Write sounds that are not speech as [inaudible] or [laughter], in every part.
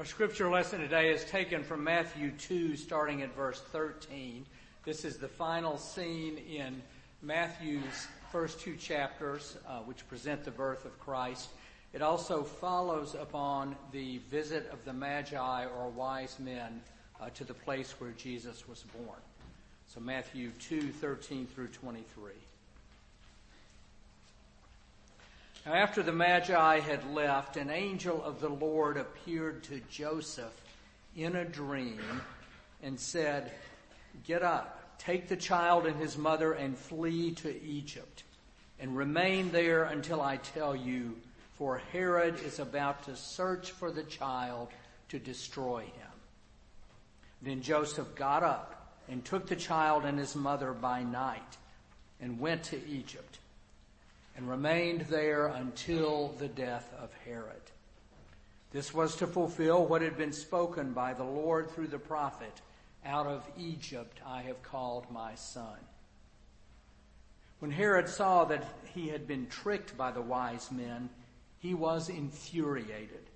Our scripture lesson today is taken from Matthew 2, starting at verse 13. This is the final scene in Matthew's first two chapters, uh, which present the birth of Christ. It also follows upon the visit of the Magi or wise men uh, to the place where Jesus was born. So Matthew 2, 13 through 23. After the Magi had left, an angel of the Lord appeared to Joseph in a dream and said, Get up, take the child and his mother and flee to Egypt, and remain there until I tell you, for Herod is about to search for the child to destroy him. Then Joseph got up and took the child and his mother by night and went to Egypt and remained there until the death of Herod. This was to fulfill what had been spoken by the Lord through the prophet, out of Egypt I have called my son. When Herod saw that he had been tricked by the wise men, he was infuriated.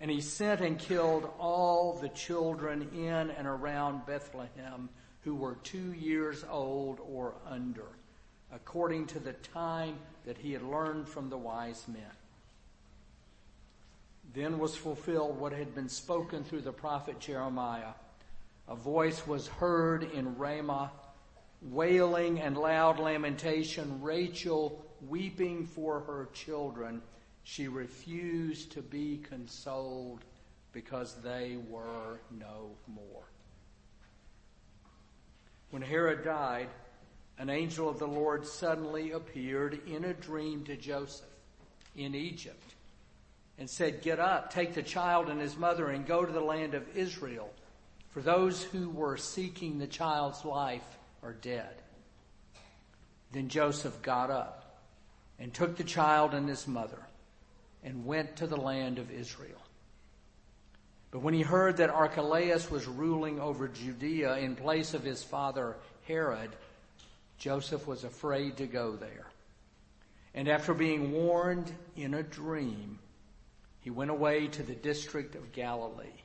And he sent and killed all the children in and around Bethlehem who were two years old or under according to the time that he had learned from the wise men. Then was fulfilled what had been spoken through the prophet Jeremiah. A voice was heard in Ramah, wailing and loud lamentation, Rachel weeping for her children. She refused to be consoled because they were no more. When Herod died, an angel of the Lord suddenly appeared in a dream to Joseph in Egypt and said, Get up, take the child and his mother and go to the land of Israel, for those who were seeking the child's life are dead. Then Joseph got up and took the child and his mother and went to the land of Israel. But when he heard that Archelaus was ruling over Judea in place of his father Herod, Joseph was afraid to go there. And after being warned in a dream, he went away to the district of Galilee.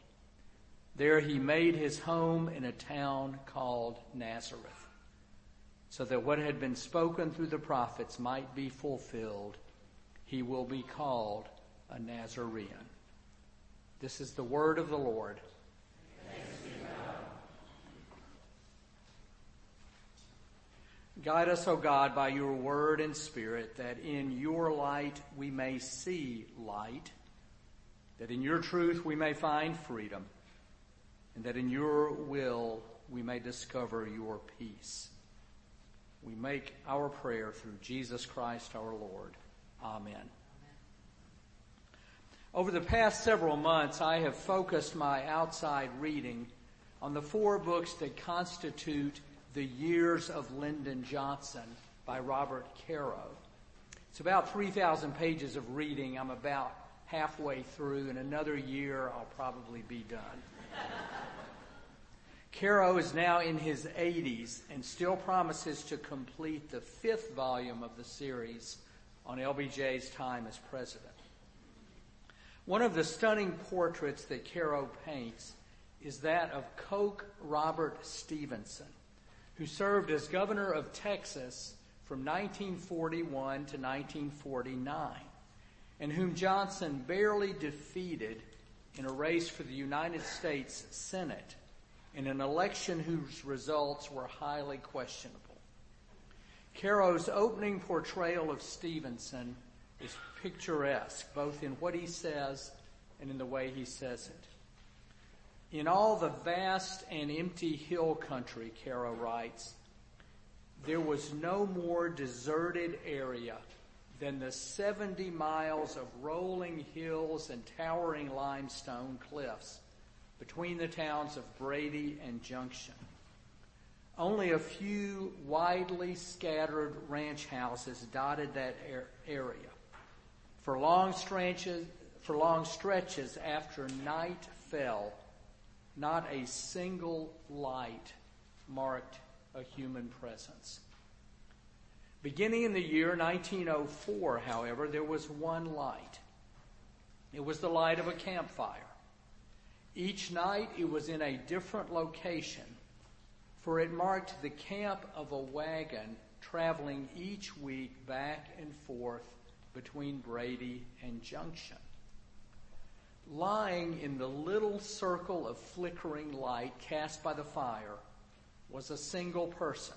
There he made his home in a town called Nazareth, so that what had been spoken through the prophets might be fulfilled. He will be called a Nazarene. This is the word of the Lord. Guide us, O God, by your word and spirit, that in your light we may see light, that in your truth we may find freedom, and that in your will we may discover your peace. We make our prayer through Jesus Christ our Lord. Amen. Amen. Over the past several months, I have focused my outside reading on the four books that constitute the Years of Lyndon Johnson by Robert Caro. It's about 3,000 pages of reading. I'm about halfway through. In another year, I'll probably be done. [laughs] Caro is now in his 80s and still promises to complete the fifth volume of the series on LBJ's time as president. One of the stunning portraits that Caro paints is that of Coke Robert Stevenson, who served as governor of Texas from 1941 to 1949, and whom Johnson barely defeated in a race for the United States Senate in an election whose results were highly questionable. Caro's opening portrayal of Stevenson is picturesque, both in what he says and in the way he says it. In all the vast and empty hill country, Caro writes, there was no more deserted area than the 70 miles of rolling hills and towering limestone cliffs between the towns of Brady and Junction. Only a few widely scattered ranch houses dotted that area. For long stretches, for long stretches after night fell, not a single light marked a human presence. Beginning in the year 1904, however, there was one light. It was the light of a campfire. Each night it was in a different location, for it marked the camp of a wagon traveling each week back and forth between Brady and Junction. Lying in the little circle of flickering light cast by the fire was a single person,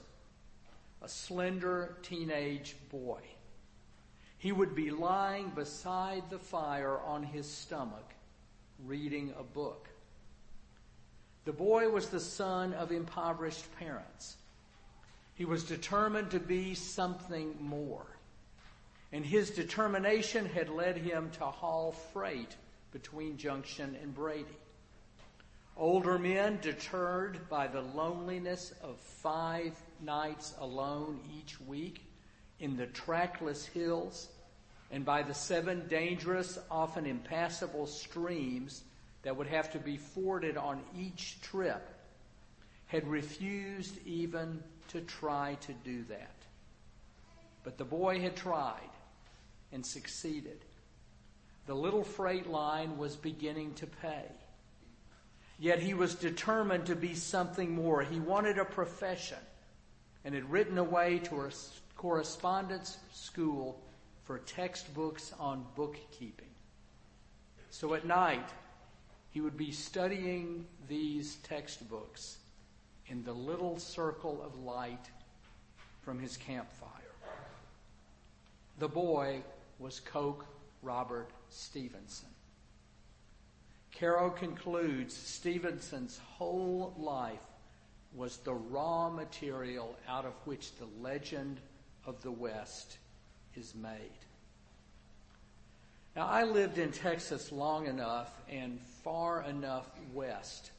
a slender teenage boy. He would be lying beside the fire on his stomach, reading a book. The boy was the son of impoverished parents. He was determined to be something more. And his determination had led him to haul freight between Junction and Brady. Older men, deterred by the loneliness of five nights alone each week in the trackless hills and by the seven dangerous, often impassable streams that would have to be forded on each trip, had refused even to try to do that. But the boy had tried and succeeded. The little freight line was beginning to pay. Yet he was determined to be something more. He wanted a profession and had written away to a correspondence school for textbooks on bookkeeping. So at night, he would be studying these textbooks in the little circle of light from his campfire. The boy was Coke Robert Stevenson. Caro concludes Stevenson's whole life was the raw material out of which the legend of the West is made. Now, I lived in Texas long enough and far enough west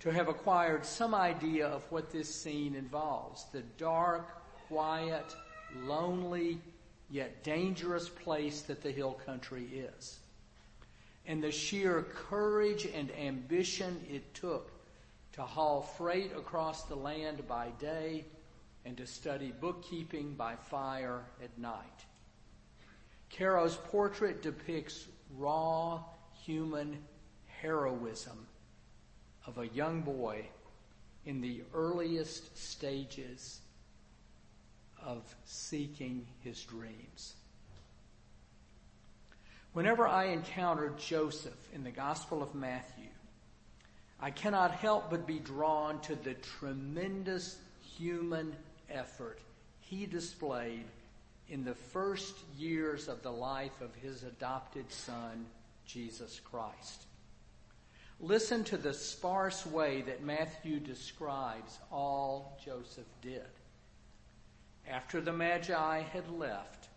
to have acquired some idea of what this scene involves. The dark, quiet, lonely, yet dangerous place that the hill country is. And the sheer courage and ambition it took to haul freight across the land by day and to study bookkeeping by fire at night. Caro's portrait depicts raw human heroism of a young boy in the earliest stages of seeking his dreams. Whenever I encounter Joseph in the Gospel of Matthew, I cannot help but be drawn to the tremendous human effort he displayed in the first years of the life of his adopted son, Jesus Christ. Listen to the sparse way that Matthew describes all Joseph did. After the Magi had left,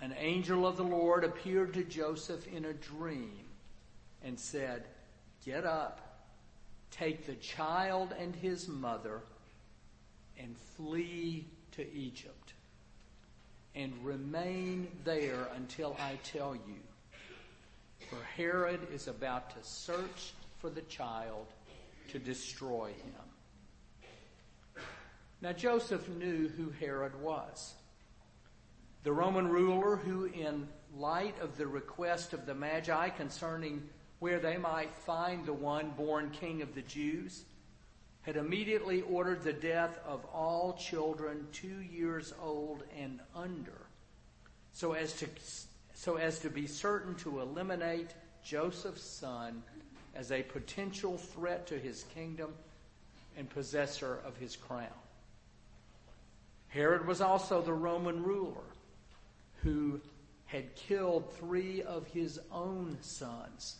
an angel of the Lord appeared to Joseph in a dream and said, Get up, take the child and his mother, and flee to Egypt, and remain there until I tell you for Herod is about to search for the child to destroy him. Now Joseph knew who Herod was. The Roman ruler who, in light of the request of the Magi concerning where they might find the one born king of the Jews, had immediately ordered the death of all children two years old and under, so as to so as to be certain to eliminate Joseph's son as a potential threat to his kingdom and possessor of his crown. Herod was also the Roman ruler who had killed three of his own sons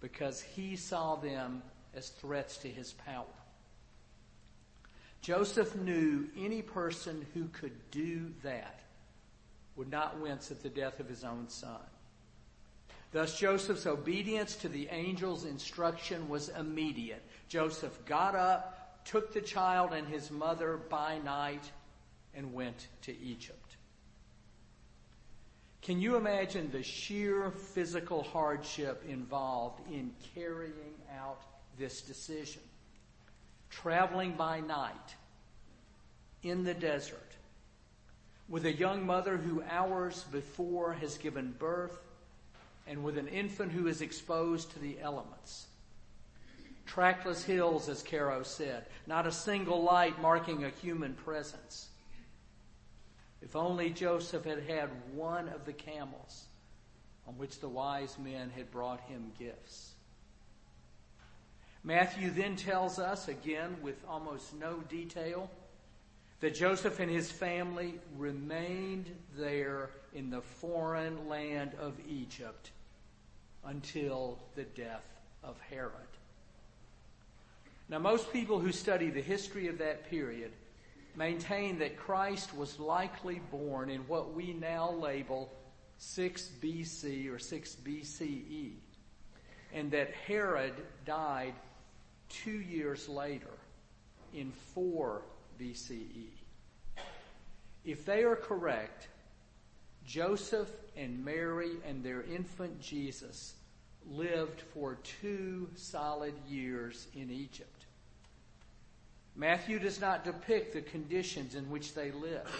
because he saw them as threats to his power. Joseph knew any person who could do that would not wince at the death of his own son. Thus Joseph's obedience to the angel's instruction was immediate. Joseph got up, took the child and his mother by night, and went to Egypt. Can you imagine the sheer physical hardship involved in carrying out this decision? Traveling by night in the desert, with a young mother who hours before has given birth, and with an infant who is exposed to the elements. Trackless hills, as Caro said, not a single light marking a human presence. If only Joseph had had one of the camels on which the wise men had brought him gifts. Matthew then tells us, again with almost no detail, that Joseph and his family remained there in the foreign land of Egypt until the death of Herod. Now, most people who study the history of that period maintain that Christ was likely born in what we now label 6 BC or 6 BCE, and that Herod died two years later in 4 BCE. If they are correct, Joseph and Mary and their infant Jesus lived for two solid years in Egypt. Matthew does not depict the conditions in which they lived,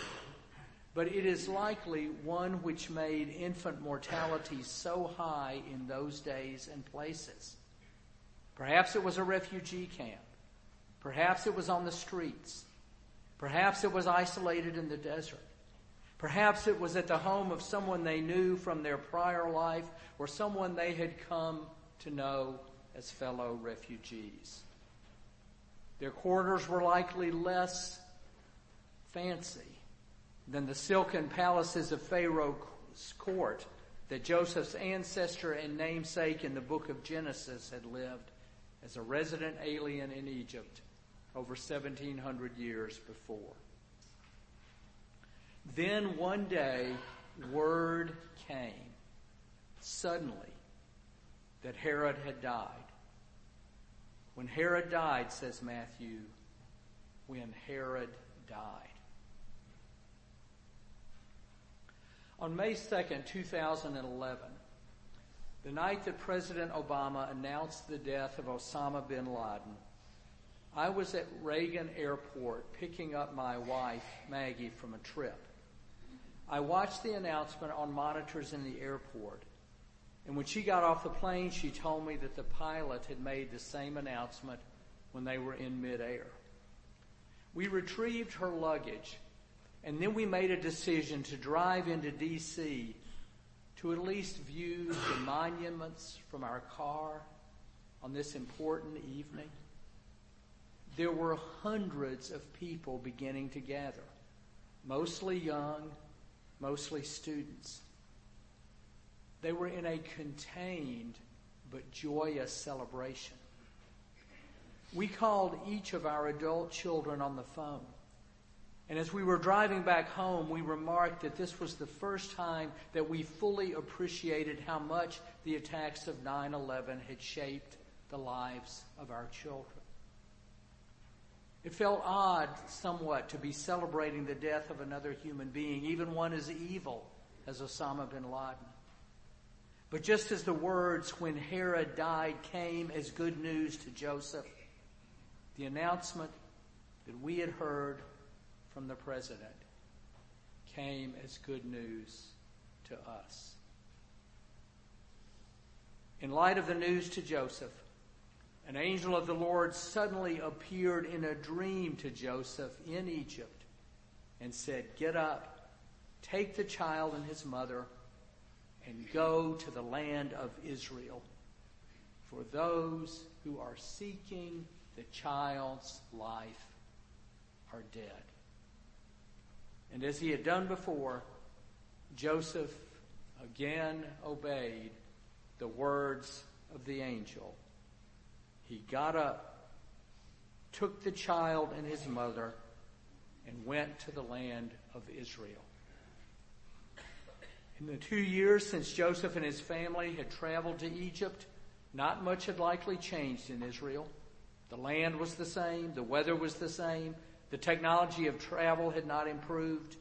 but it is likely one which made infant mortality so high in those days and places. Perhaps it was a refugee camp. Perhaps it was on the streets. Perhaps it was isolated in the desert. Perhaps it was at the home of someone they knew from their prior life or someone they had come to know as fellow refugees. Their quarters were likely less fancy than the silken palaces of Pharaoh's court that Joseph's ancestor and namesake in the book of Genesis had lived as a resident alien in Egypt over 1700 years before. Then one day, word came suddenly that Herod had died. When Herod died, says Matthew, when Herod died. On May 2nd, 2011, the night that President Obama announced the death of Osama bin Laden, I was at Reagan Airport picking up my wife, Maggie, from a trip. I watched the announcement on monitors in the airport. And when she got off the plane, she told me that the pilot had made the same announcement when they were in midair. We retrieved her luggage, and then we made a decision to drive into D.C. to at least view the monuments from our car on this important evening. There were hundreds of people beginning to gather, mostly young, mostly students. They were in a contained but joyous celebration. We called each of our adult children on the phone. And as we were driving back home, we remarked that this was the first time that we fully appreciated how much the attacks of 9 11 had shaped the lives of our children. It felt odd somewhat to be celebrating the death of another human being, even one as evil as Osama bin Laden. But just as the words when Herod died came as good news to Joseph, the announcement that we had heard from the president came as good news to us. In light of the news to Joseph, an angel of the Lord suddenly appeared in a dream to Joseph in Egypt and said, Get up, take the child and his mother, and go to the land of Israel. For those who are seeking the child's life are dead. And as he had done before, Joseph again obeyed the words of the angel he got up, took the child and his mother, and went to the land of Israel. In the two years since Joseph and his family had traveled to Egypt, not much had likely changed in Israel. The land was the same, the weather was the same, the technology of travel had not improved.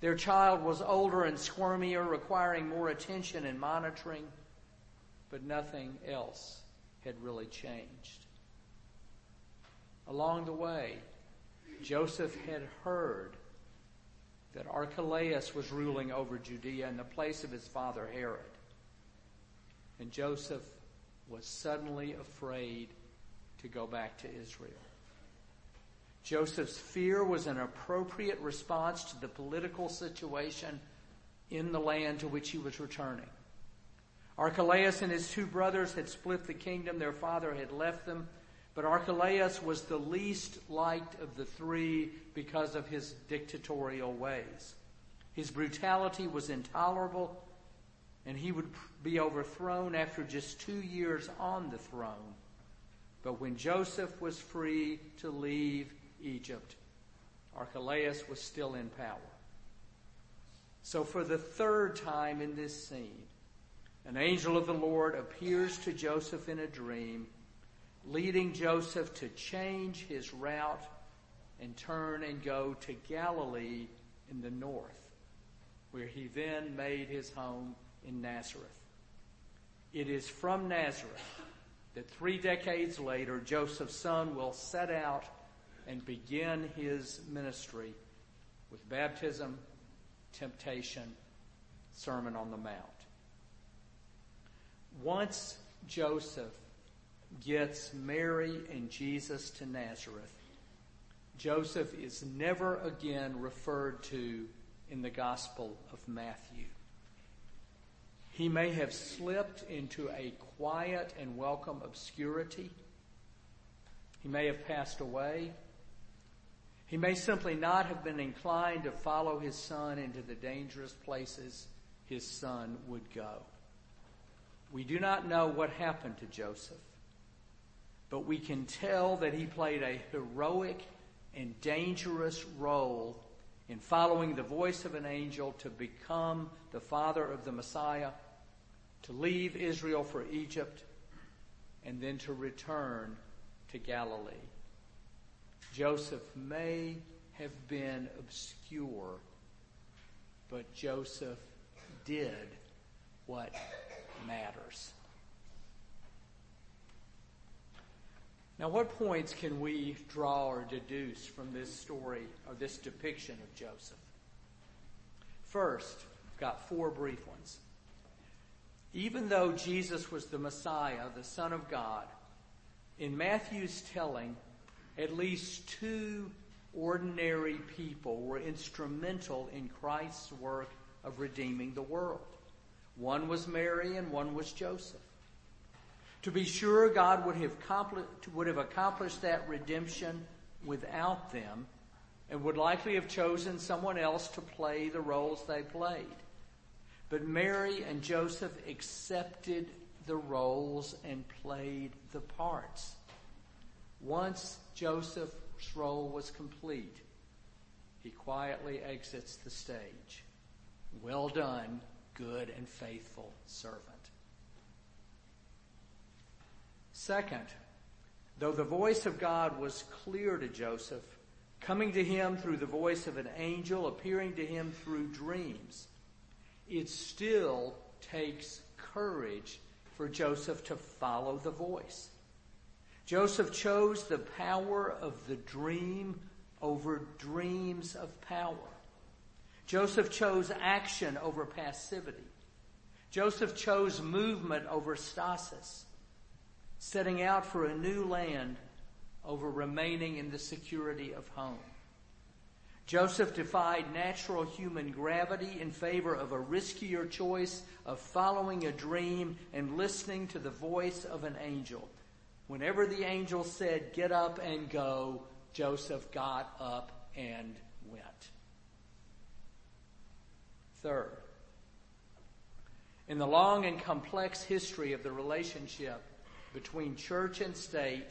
Their child was older and squirmier, requiring more attention and monitoring, but nothing else had really changed. Along the way, Joseph had heard that Archelaus was ruling over Judea in the place of his father Herod. And Joseph was suddenly afraid to go back to Israel. Joseph's fear was an appropriate response to the political situation in the land to which he was returning. Archelaus and his two brothers had split the kingdom. Their father had left them. But Archelaus was the least liked of the three because of his dictatorial ways. His brutality was intolerable, and he would be overthrown after just two years on the throne. But when Joseph was free to leave Egypt, Archelaus was still in power. So, for the third time in this scene, an angel of the Lord appears to Joseph in a dream, leading Joseph to change his route and turn and go to Galilee in the north, where he then made his home in Nazareth. It is from Nazareth that three decades later, Joseph's son will set out and begin his ministry with baptism, temptation, Sermon on the Mount. Once Joseph gets Mary and Jesus to Nazareth, Joseph is never again referred to in the Gospel of Matthew. He may have slipped into a quiet and welcome obscurity. He may have passed away. He may simply not have been inclined to follow his son into the dangerous places his son would go. We do not know what happened to Joseph, but we can tell that he played a heroic and dangerous role in following the voice of an angel to become the father of the Messiah, to leave Israel for Egypt, and then to return to Galilee. Joseph may have been obscure, but Joseph did what matters. Now, what points can we draw or deduce from this story or this depiction of Joseph? First, I've got four brief ones. Even though Jesus was the Messiah, the Son of God, in Matthew's telling, at least two ordinary people were instrumental in Christ's work of redeeming the world. One was Mary and one was Joseph. To be sure, God would have, would have accomplished that redemption without them and would likely have chosen someone else to play the roles they played. But Mary and Joseph accepted the roles and played the parts. Once Joseph's role was complete, he quietly exits the stage. Well done, good and faithful servant. Second, though the voice of God was clear to Joseph, coming to him through the voice of an angel, appearing to him through dreams, it still takes courage for Joseph to follow the voice. Joseph chose the power of the dream over dreams of power. Joseph chose action over passivity. Joseph chose movement over stasis, setting out for a new land over remaining in the security of home. Joseph defied natural human gravity in favor of a riskier choice of following a dream and listening to the voice of an angel. Whenever the angel said, get up and go, Joseph got up and went. Third, in the long and complex history of the relationship between church and state,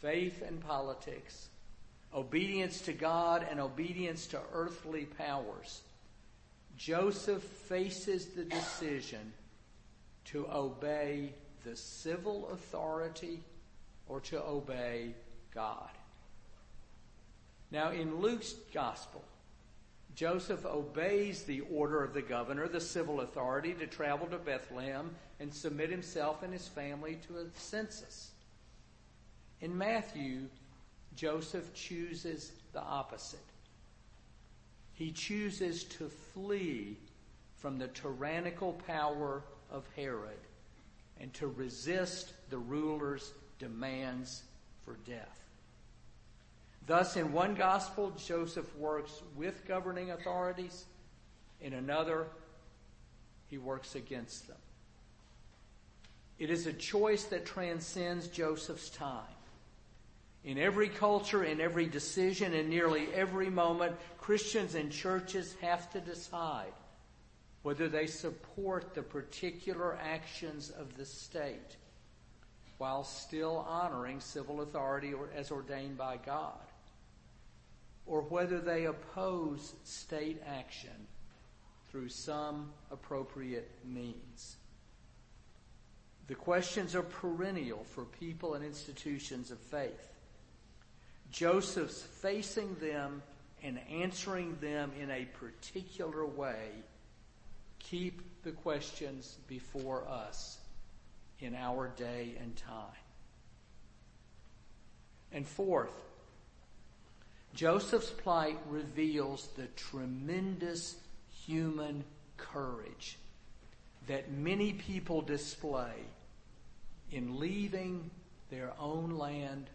faith and politics, obedience to God and obedience to earthly powers, Joseph faces the decision to obey the civil authority or to obey God. Now, in Luke's gospel, Joseph obeys the order of the governor, the civil authority, to travel to Bethlehem and submit himself and his family to a census. In Matthew, Joseph chooses the opposite. He chooses to flee from the tyrannical power of Herod and to resist the ruler's demands for death. Thus, in one gospel, Joseph works with governing authorities. In another, he works against them. It is a choice that transcends Joseph's time. In every culture, in every decision, in nearly every moment, Christians and churches have to decide whether they support the particular actions of the state while still honoring civil authority as ordained by God, or whether they oppose state action through some appropriate means. The questions are perennial for people and institutions of faith. Joseph's facing them and answering them in a particular way keep the questions before us in our day and time. And fourth, Joseph's plight reveals the tremendous human courage that many people display in leaving their own land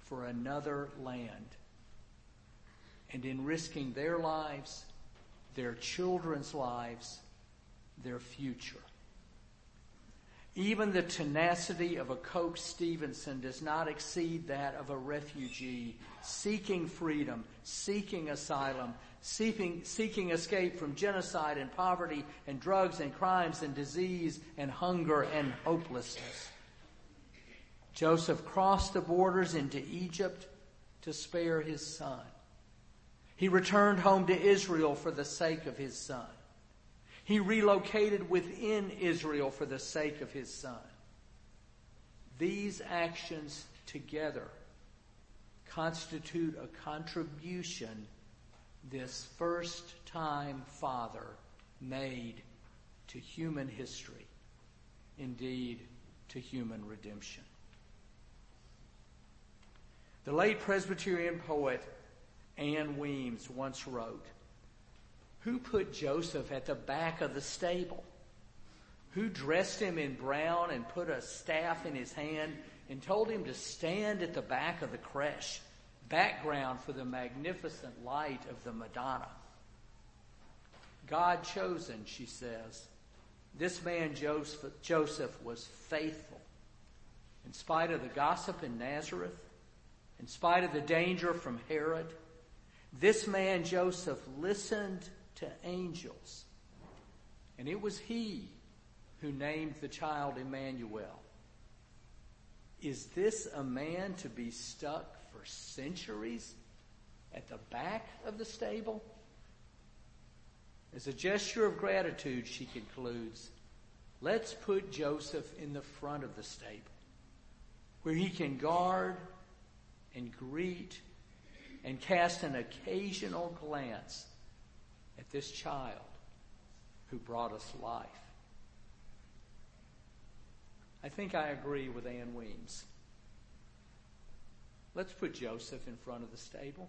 for another land and in risking their lives, their children's lives, their future. Even the tenacity of a Coke Stevenson does not exceed that of a refugee seeking freedom, seeking asylum, seeking, seeking escape from genocide and poverty and drugs and crimes and disease and hunger and hopelessness. Joseph crossed the borders into Egypt to spare his son. He returned home to Israel for the sake of his son. He relocated within Israel for the sake of his son. These actions together constitute a contribution this first time father made to human history, indeed to human redemption. The late Presbyterian poet Ann Weems once wrote, Who put Joseph at the back of the stable? Who dressed him in brown and put a staff in his hand and told him to stand at the back of the creche, background for the magnificent light of the Madonna? God chosen, she says. This man Joseph, Joseph was faithful. In spite of the gossip in Nazareth, in spite of the danger from Herod, this man Joseph listened to angels. And it was he who named the child Emmanuel. Is this a man to be stuck for centuries at the back of the stable? As a gesture of gratitude, she concludes, let's put Joseph in the front of the stable where he can guard and greet and cast an occasional glance at this child who brought us life. I think I agree with Ann Weems. Let's put Joseph in front of the stable.